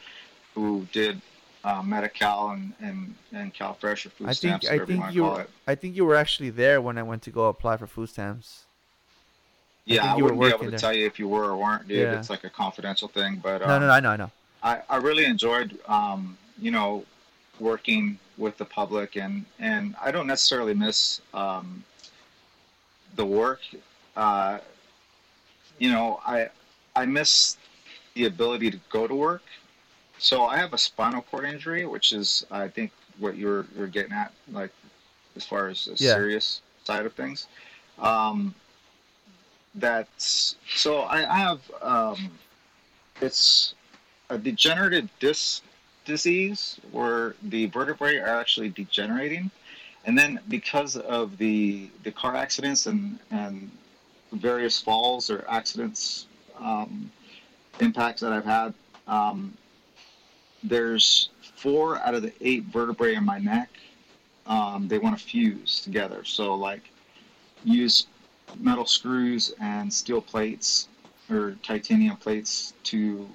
who did uh, Medi-Cal and, and, and CalFresh or food I think stamps, I think you it. I think you were actually there when I went to go apply for food stamps. Yeah, I, were wouldn't be able to there. tell you if you were or weren't, dude. Yeah. It's like a confidential thing. But um, No, no, no, I know, I know. I, I really enjoyed, um, you know, working with the public, and and I don't necessarily miss um, the work. Uh, you know, I I miss the ability to go to work. So I have a spinal cord injury, which is I think what you're you're getting at, like as far as the Yeah. serious side of things. Um, that's so I, I have um, it's a degenerative disc disease where the vertebrae are actually degenerating. And then because of the the car accidents and and various falls or accidents um, impacts that i've had um, there's four out of the eight vertebrae in my neck um, they want to fuse together. So like use metal screws and steel plates or titanium plates to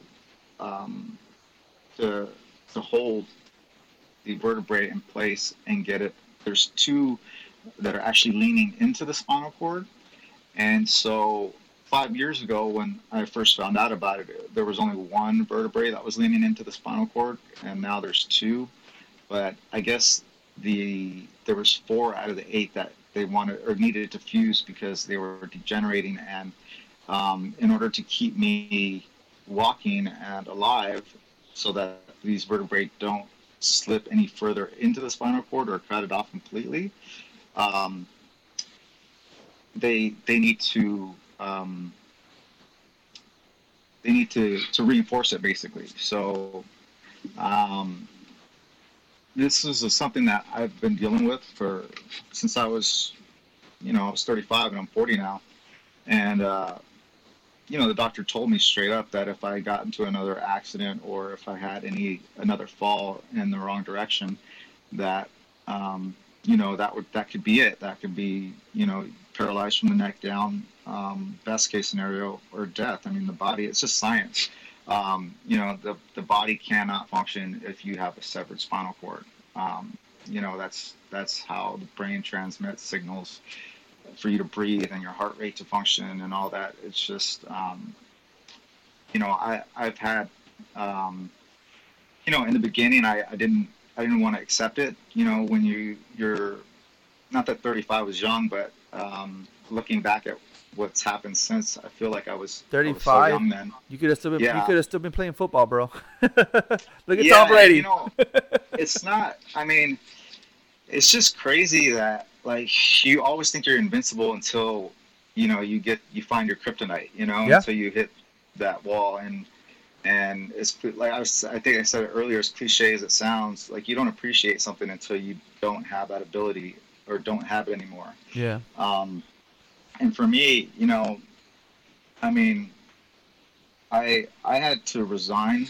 um, to to hold the vertebrae in place and get it. There's two that are actually leaning into the spinal cord, and so five years ago when I first found out about it, there was only one vertebrae that was leaning into the spinal cord, and now there's two. But I guess the there was four out of the eight that they wanted or needed to fuse because they were degenerating, and um, in order to keep me walking and alive, so that these vertebrae don't slip any further into the spinal cord or cut it off completely. Um, they they need to um, they need to to reinforce it basically. So um, this is a, something that I've been dealing with for since I was you know I was 35 and I'm 40 now, and uh, you know, the doctor told me straight up that if I got into another accident or if I had any another fall in the wrong direction, that um, you know that would that could be it. That could be you know paralyzed from the neck down. Um, best case scenario or death. I mean, the body. It's just science. Um, you know, the the body cannot function if you have a severed spinal cord. Um, you know, that's that's how the brain transmits signals for you to breathe and your heart rate to function and all that. It's just, um, you know, I I've had, um, you know, in the beginning I, I didn't I didn't want to accept it. You know, when you you're not that 35 was young, but um, looking back at what's happened since, I feel like I was I was 35? so young then. You could have still been yeah. you could have still been playing football, bro. Look at Yeah, Tom Brady. You know, it's not. I mean, it's just crazy that like you always think you're invincible until you know you get you find your kryptonite. You know, Yeah. until you hit that wall and and it's like I was. I think I said it earlier. As cliche as it sounds, like you don't appreciate something until you don't have that ability or don't have it anymore. yeah. Um, and for me, you know, I mean, I I had to resign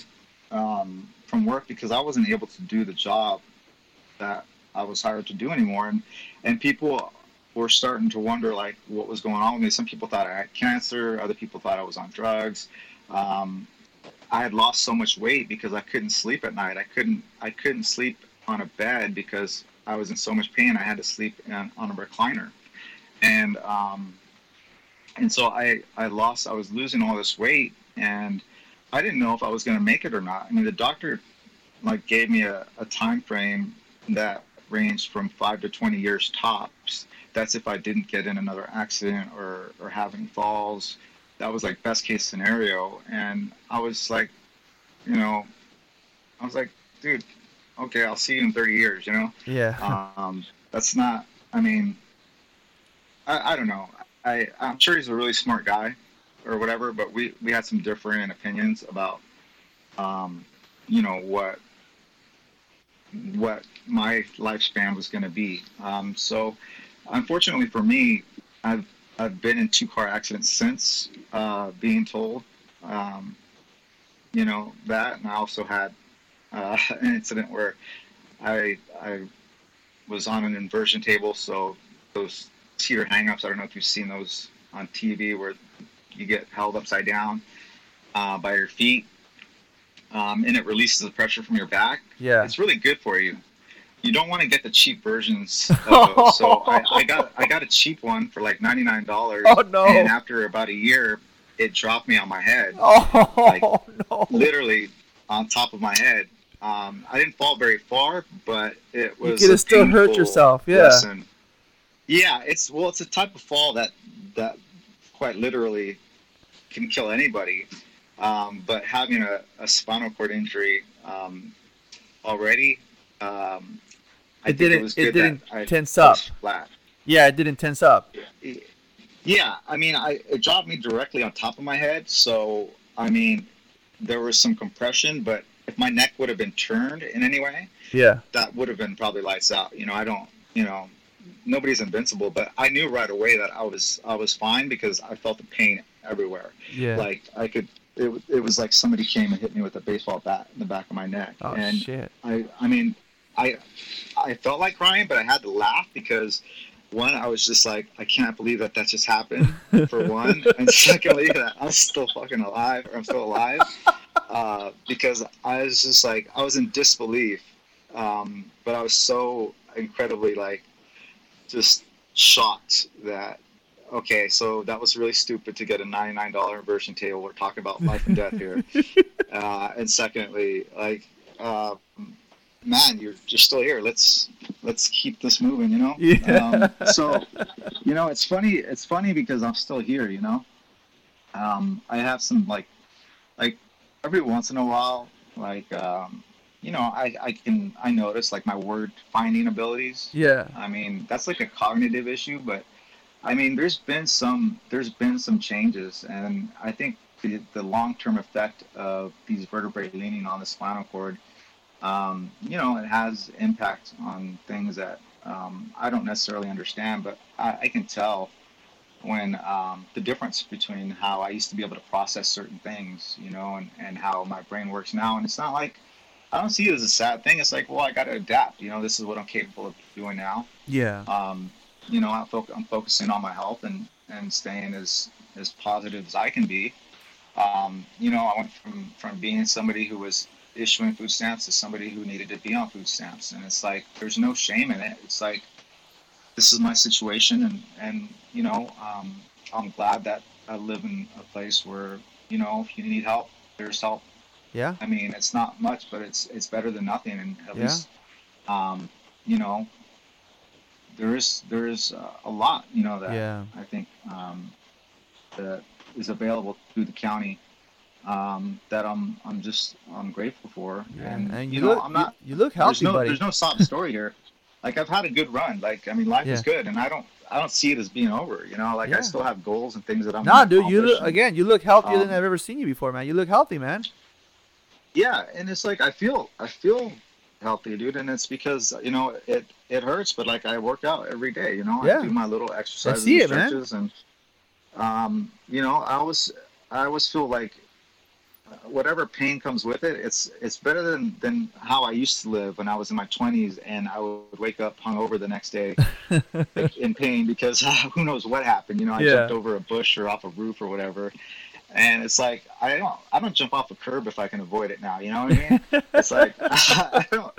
um, from work because I wasn't able to do the job that I was hired to do anymore, and and people were starting to wonder like what was going on with me. Some people thought I had cancer, other people thought I was on drugs. Um, I had lost so much weight because I couldn't sleep at night. I couldn't I couldn't sleep on a bed because I was in so much pain. I had to sleep in, on a recliner, and um, and so I I lost. I was losing all this weight, and I didn't know if I was going to make it or not. I mean, the doctor like gave me a, a time frame that ranged from five to 20 years tops. That's if I didn't get in another accident or, or have any falls. That was like best case scenario. And I was like, you know, I was like, dude, okay, I'll see you in 30 years, you know? Yeah. Um, that's not, I mean, I, I don't know. I, I'm sure he's a really smart guy or whatever, but we, we had some differing opinions about, um, you know, what, what my lifespan was going to be. Um, so unfortunately for me, I've, I've been in two car accidents since, uh, being told, um, you know, that, and I also had, uh, an incident where I, I was on an inversion table. So those Teeter hang-ups, I don't know if you've seen those on TV where you get held upside down uh, by your feet, um, and it releases the pressure from your back. Yeah. It's really good for you. You don't want to get the cheap versions of so I, I got I got a cheap one for like ninety nine dollars. Oh, no. And after about a year, it dropped me on my head, Oh Like, no. literally on top of my head. Um, I didn't fall very far, but it was. You could have still hurt yourself, yeah. lesson. Yeah, it's well, it's a type of fall that that quite literally can kill anybody. Um, but having a, a spinal cord injury um, already, um, I It didn't- it good didn't tense up. Flat. Yeah, it didn't tense up. Yeah, I mean, I it dropped me directly on top of my head, so I mean, there was some compression, but if my neck would have been turned in any way, Yeah. that would have been probably lights out. You know, I don't, you know, nobody's invincible, but I knew right away that I was I was fine because I felt the pain everywhere. Yeah. Like I could, it, it was like somebody came and hit me with a baseball bat in the back of my neck, oh and shit. I, I mean, I, I felt like crying, but I had to laugh because one, I was just like, I can't believe that that just happened for one, and secondly, that I'm still fucking alive, or I'm still alive, uh, because I was just like, I was in disbelief, um, but I was so incredibly like, just shocked that. Okay, so that was really stupid to get a $99 inversion table. We're talking about life and death here. Uh, and secondly, like, uh, man, you're you're still here. Let's let's keep this moving, you know. Yeah. Um, so, you know, it's funny. It's funny because I'm still here. You know, um, I have some like, like every once in a while, like, um, you know, I I can I notice like my word finding abilities. Yeah. I mean, that's like a cognitive issue, but I mean, there's been some there's been some changes, and I think the, the long term effect of these vertebrae leaning on the spinal cord, um, you know, it has impact on things that um, I don't necessarily understand, but I, I can tell when um, the difference between how I used to be able to process certain things, you know, and, and how my brain works now. And it's not like I don't see it as a sad thing. It's like, well, I got to adapt. You know, this is what I'm capable of doing now Yeah. um, you know, I'm, I'm focusing on my health and, and staying as, as positive as I can be. Um, you know, I went from, from being somebody who was issuing food stamps to somebody who needed to be on food stamps. And it's like, there's no shame in it. It's like, this is my situation. And, and you know, um, I'm glad that I live in a place where, you know, if you need help, there's help. Yeah. I mean, it's not much, but it's, it's better than nothing. And at Yeah. least, um, you know, there is there is a lot you know that Yeah. I think um, that is available through the county um, that I'm I'm just I'm grateful for Yeah. and, And you, you know look I'm not you, you look there's healthy, no buddy. there's no sob story here like I've had a good run like I mean life is good and I don't I don't see it as being over you know like Yeah. I still have goals and things that I'm Nah, dude, you look again. You look healthier than um, I've ever seen you before, man. You look healthy, man. yeah and it's like i feel i feel healthy dude and it's because you know it it hurts but like i work out every day you know Yeah. i do my little exercises see and it, man. stretches and um you know i always i always feel like whatever pain comes with it it's it's better than than how i used to live when i was in my 20s and i would wake up hungover the next day like, in pain because who knows what happened you know i Yeah. jumped over a bush or off a roof or whatever and it's like I don't I don't jump off a curb if I can avoid it now. You know what I mean? it's like I don't.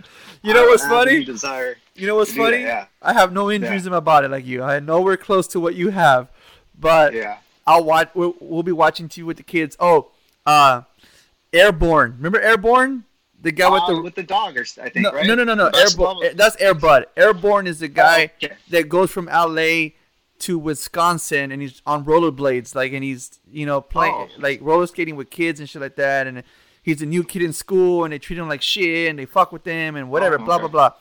You know what's funny? Desire. You know what's that, funny? Yeah. I have no injuries in my body like you. I nowhere close to what you have, but Yeah. I'll watch. We'll, we'll be watching TV with the kids. Oh, uh, Airborne. Remember Airborne? The guy with Uh, the with the dog, or I think, no, right? no, no, no, no. Airborne. That's Air Bud. Airborne is the guy Oh, okay. that goes from LA to Wisconsin and he's on rollerblades, like, and he's you know playing Oh. like roller skating with kids and shit like that, and he's a new kid in school and they treat him like shit and they fuck with him and whatever, Oh, blah okay. blah blah.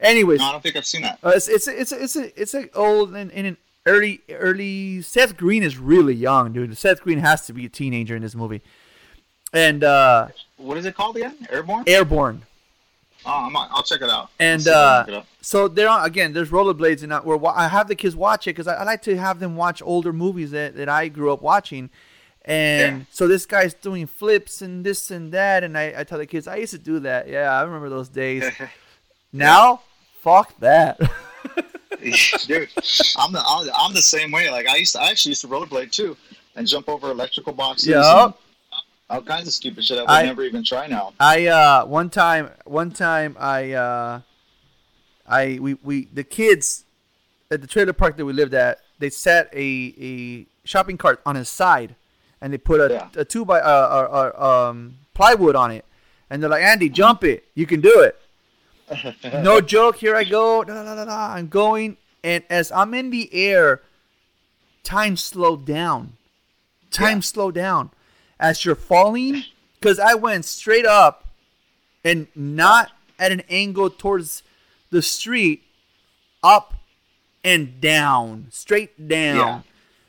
Anyways, No, I don't think I've seen that. uh, it's it's it's it's a, it's a old and, and an early early. Seth Green is really young, dude. Seth Green has to be a teenager in this movie, and uh, What is it called again? Airborne? Airborne. Oh, I'm on, I'll check it out. And I'll see if I uh, it so there are again, there's rollerblades, and I, where I have the kids watch it because I, I like to have them watch older movies that, that I grew up watching. And Yeah. so this guy's doing flips and this and that, and I, I tell the kids I used to do that. Yeah, I remember those days. now, fuck that. Dude, I'm the I'm the- same way. Like I used to, I actually used to rollerblade too, and jump over electrical boxes. Yup. All kinds of stupid shit I would I- never even try now. I uh one time one time I uh I we, we the kids at the trailer park that we lived at they set a a shopping cart on his side and they put a, Yeah. a two by uh, uh, uh um plywood on it and they're like Andy jump it you can do it no joke here I go da, da, da, da, da. I'm going and as I'm in the air time slowed down time Yeah. slowed down as you're falling because I went straight up and not at an angle towards the street, up and down, straight down. Yeah.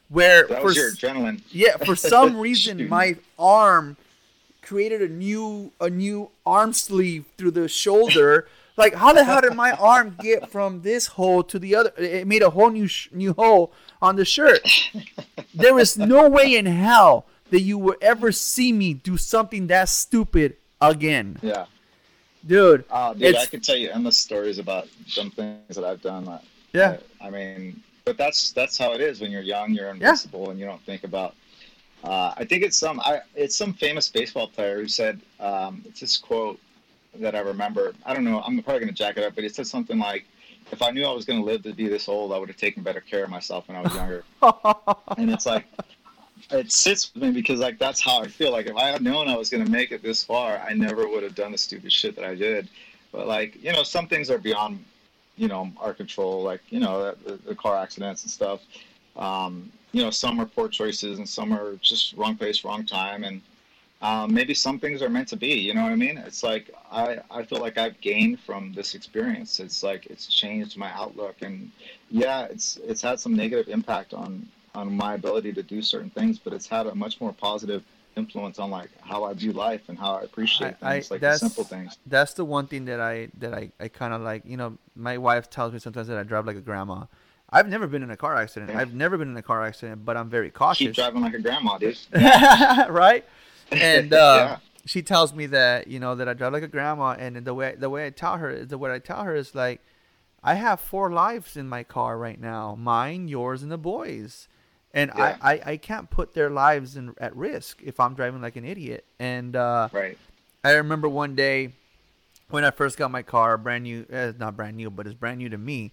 Where That for was your adrenaline. yeah, for some reason my arm created a new a new arm sleeve through the shoulder. Like how the hell did my arm get from this hole to the other? It made a whole new sh- new hole on the shirt. There is no way in hell that you will ever see me do something that stupid again, Yeah. dude. Oh, dude, I could tell you endless stories about some things that I've done. That, Yeah. I, I mean, but that's that's how it is when you're young. You're invincible, and you don't think about. Uh, I think it's some. I it's some famous baseball player who said um, it's this quote that I remember. I don't know. I'm probably gonna jack it up, but it said something like, "If I knew I was gonna live to be this old, I would have taken better care of myself when I was younger." and it's like it sits with me because like that's how I feel. Like if I had known I was gonna make it this far, I never would have done the stupid shit that I did. But like you know, some things are beyond you know our control. Like you know the, the car accidents and stuff. Um, you know, some are poor choices and some are just wrong place, wrong time, and um, maybe some things are meant to be. You know what I mean? It's like I I feel like I've gained from this experience. It's like it's changed my outlook, and yeah, it's it's had some negative impact on on my ability to do certain things, but it's had a much more positive influence on like how I view life and how I appreciate I- I- things, like the simple things. That's the one thing that I that I, I kind of like. You know, my wife tells me sometimes that I drive like a grandma. I've never been in a car accident. Yeah. I've never been in a car accident, but I'm very Keep cautious. driving like a grandma, dude. right? And uh, Yeah. she tells me that you know that I drive like a grandma, and the way the way I tell her is the way I tell her is like, I have four lives in my car right now, mine, yours, and the boys, and Yeah. I, I I can't put their lives in at risk if I'm driving like an idiot. And uh, Right. I remember one day when I first got my car, brand new, it's not brand new, but it's brand new to me.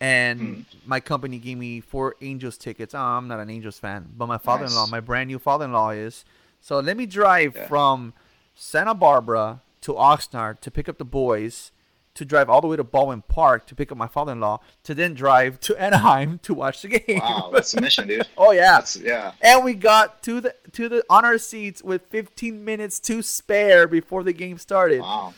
And Hmm. my company gave me four Angels tickets. Oh, I'm not an Angels fan, but my father-in-law, Nice. my brand new father-in-law is. So let me drive Yeah. from Santa Barbara to Oxnard to pick up the boys, to drive all the way to Baldwin Park to pick up my father-in-law, to then drive to Anaheim to watch the game. Wow, that's a mission, dude. oh yeah. That's yeah. And we got to the to the on our seats with 15 minutes to spare before the game started. Wow.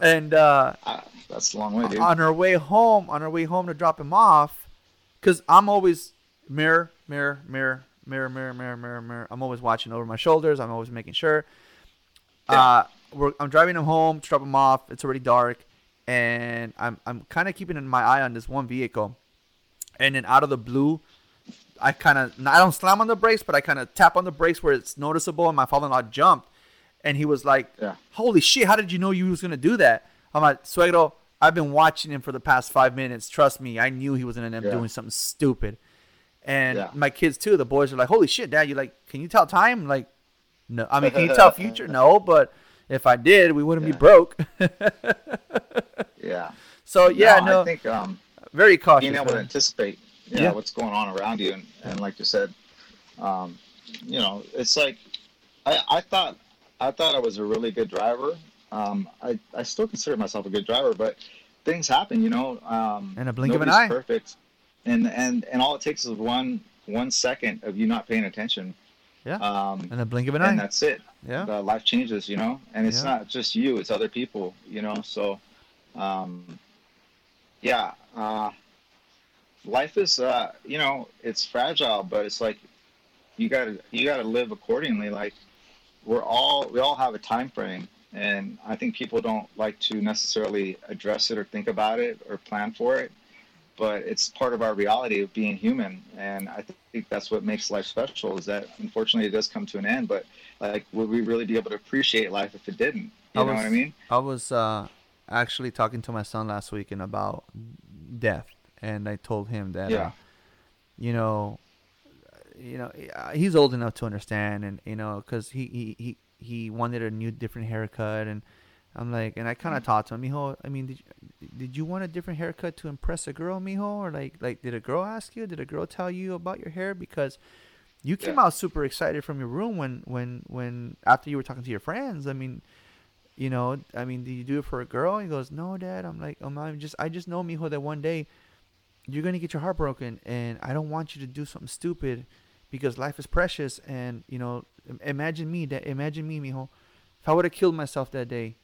And uh, Ah, that's a long way, dude. on our way home, on our way home to drop him off, because I'm always mirror, mirror, mirror, mirror, mirror, mirror, mirror, mirror. I'm always watching over my shoulders. I'm always making sure. Uh, we're, I'm driving him home to drop him off. It's already dark, and I'm I'm kind of keeping my eye on this one vehicle, and then out of the blue, I kind of I don't slam on the brakes, but I kind of tap on the brakes where it's noticeable, and my father-in-law jumped, and he was like, Yeah. "Holy shit! How did you know you was gonna do that?" I'm like, "Suegro, I've been watching him for the past five minutes. Trust me, I knew he was gonna end up Yeah. doing something stupid." And Yeah. my kids too. The boys are like, "Holy shit, Dad! You like? Can you tell time? Like, no. I mean, can you tell future? No, but if I did, we wouldn't be broke." Yeah. so yeah, no, I think um, very cautious. being able to anticipate yeah, Yeah. what's going on around you and, and like you said um, you know it's like I, I thought i thought i was a really good driver Um, I I still consider myself a good driver, but things happen, you know. Um, In a blink of an eye. Perfect, and and and all it takes is one one second of you not paying attention. Yeah. Um, In a blink of an and eye. that's it. Yeah. The life changes, you know, and it's Yeah. not just you; it's other people, you know. So, um, yeah, uh, life is, uh, you know, it's fragile, but it's like you gotta you gotta live accordingly. Like we're all we all have a time frame, and I think people don't like to necessarily address it or think about it or plan for it. But it's part of our reality of being human, and I think that's what makes life special. Is that unfortunately it does come to an end, but like would we really be able to appreciate life if it didn't? You I know what I mean? I was uh, actually talking to my son last weekend about death, and I told him that, uh, you know, you know, uh, he's old enough to understand, and you know, because he, he he he wanted a new, different haircut, and I'm like, and I kind of talked to him, mijo. I mean, did you, did you want a different haircut to impress a girl, mijo, or like like did a girl ask you? Did a girl tell you about your hair? Because you came Yeah. out super excited from your room when when when after you were talking to your friends. I mean you know, I mean, do you do it for a girl? He goes, no, dad. I'm like, um, I'm just, I just know, mijo, that one day you're gonna get your heart broken, and I don't want you to do something stupid, because life is precious, and you know, imagine me, that, imagine me, mijo, if I would have killed myself that day,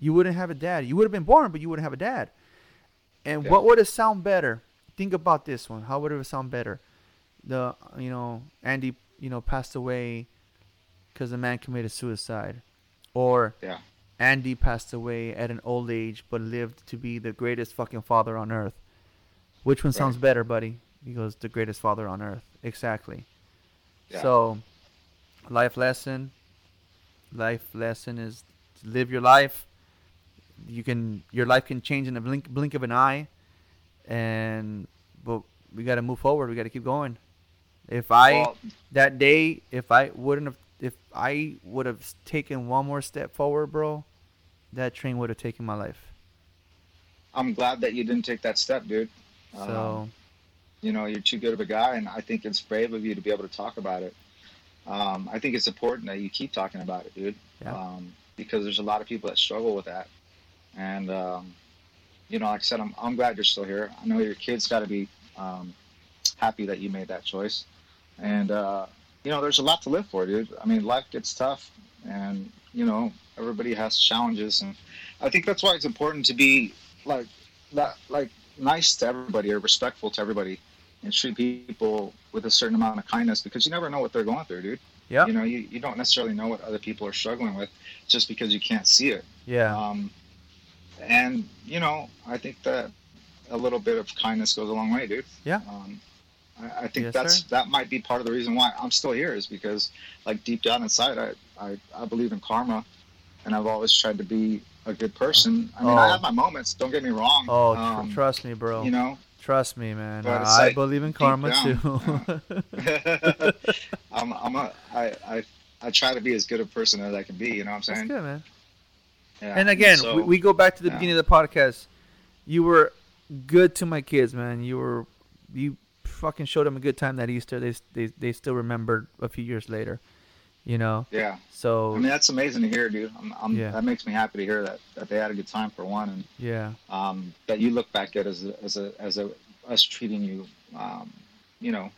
you wouldn't have a dad. You would have been born, but you wouldn't have a dad. And Yeah. what would it sound better? Think about this one. How would it sound better? The, you know, Andy, you know, passed away because the man committed suicide, or Yeah. Andy passed away at an old age, but lived to be the greatest fucking father on earth. Which one sounds better, buddy? He goes, the greatest father on earth. Exactly. Yeah. So, life lesson. Life lesson is to live your life. You can, your life can change in a blink, blink of an eye, and but we got to move forward. We got to keep going. If I Well, that day, if I wouldn't have, if I would have taken one more step forward, bro, that train would have taken my life. I'm glad that you didn't take that step, dude. So Um, you know, you're too good of a guy, and I think it's brave of you to be able to talk about it. Um, I think it's important that you keep talking about it, dude, Yeah. um, because there's a lot of people that struggle with that. And um, you know, like I said, I'm I'm glad you're still here. I know your kids got to be um, happy that you made that choice. And uh, you know, there's a lot to live for, dude. I mean, life gets tough, and you know, everybody has challenges, and I think that's why it's important to be like that, like nice to everybody or respectful to everybody, and treat people with a certain amount of kindness because you never know what they're going through, dude. yeah, You know, you, you don't necessarily know what other people are struggling with just because you can't see it. yeah, Um, and you know, I think that a little bit of kindness goes a long way, dude. Yeah. Um, I, I think Yes, that's sir. that might be part of the reason why I'm still here is because, like deep down inside, I I, I believe in karma, and I've always tried to be a good person. I mean, I Oh. have my moments. Don't get me wrong. Oh, Um, trust me, bro. You know, trust me, man. I like believe in karma down, too. I'm I'm a I I I try to be as good a person as I can be. You know what I'm saying? That's good, man. Yeah. And again, so- we, we go back to the yeah. beginning of the podcast. You were good to my kids, man. You were you fucking showed them a good time that Easter. They they they still remembered a few years later. You know, yeah. so I mean, that's amazing to hear, dude. I'm, I'm, Yeah. That makes me happy to hear that that they had a good time for one, and yeah, um, that you look back at as a, as a as a us treating you, um, you know,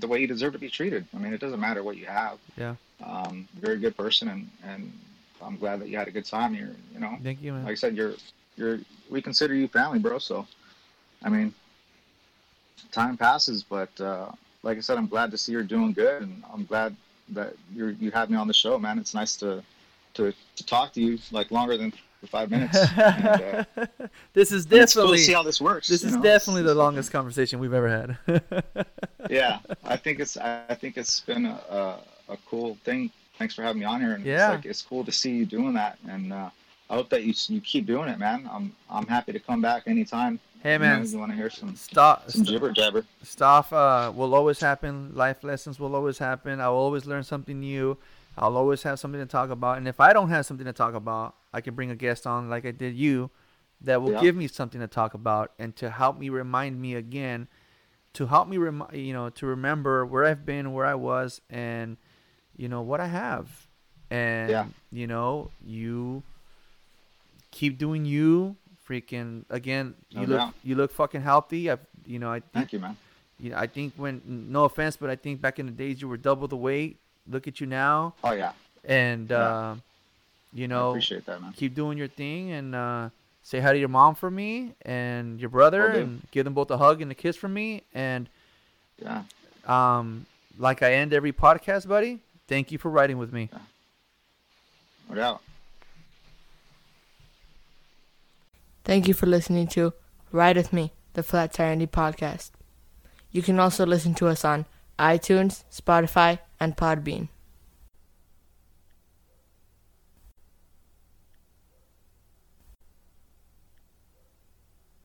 the way you deserve to be treated. I mean, it doesn't matter what you have. Yeah. Um, you're a good person, and and I'm glad that you had a good time here. You know, thank you, man. like I said, you're you're we consider you family, bro. So, I mean, time passes, but uh, like I said, I'm glad to see you're doing good, and I'm glad that you you had me on the show, man. It's nice to to to talk to you like longer than five minutes. and, uh, this is and it's cool to definitely see how this works. this is know? definitely the longest conversation we've ever had. Yeah, I think it's I think it's been a, a, a cool thing. Thanks for having me on here, and Yeah. it's like it's cool to see you doing that, and uh, I hope that you you keep doing it, man. I'm I'm happy to come back anytime. Hey, man, you want to hear some stop. some jibber jabber. stuff uh, will always happen. Life lessons will always happen. I will always learn something new. I'll always have something to talk about. And if I don't have something to talk about, I can bring a guest on like I did you that will Yeah. give me something to talk about and to help me remind me again, to help me, rem- you know, to remember where I've been, where I was, and, you know, what I have. And, Yeah. you know, you keep doing you. Freaking again, you No look doubt. you look fucking healthy. I you know I think Thank you, man. you know, I think when no offense, but I think back in the days you were double the weight. Look at you now, Oh yeah, and Yeah. uh, you I know, appreciate that, man. keep doing your thing and uh, say hi to your mom for me and your brother and give them both a hug and a kiss from me. And Yeah, um, like I end every podcast, buddy, thank you for riding with me. no doubt. Thank you for listening to Ride With Me, the Flat Tire Indie Podcast. You can also listen to us on iTunes, Spotify, and Podbean.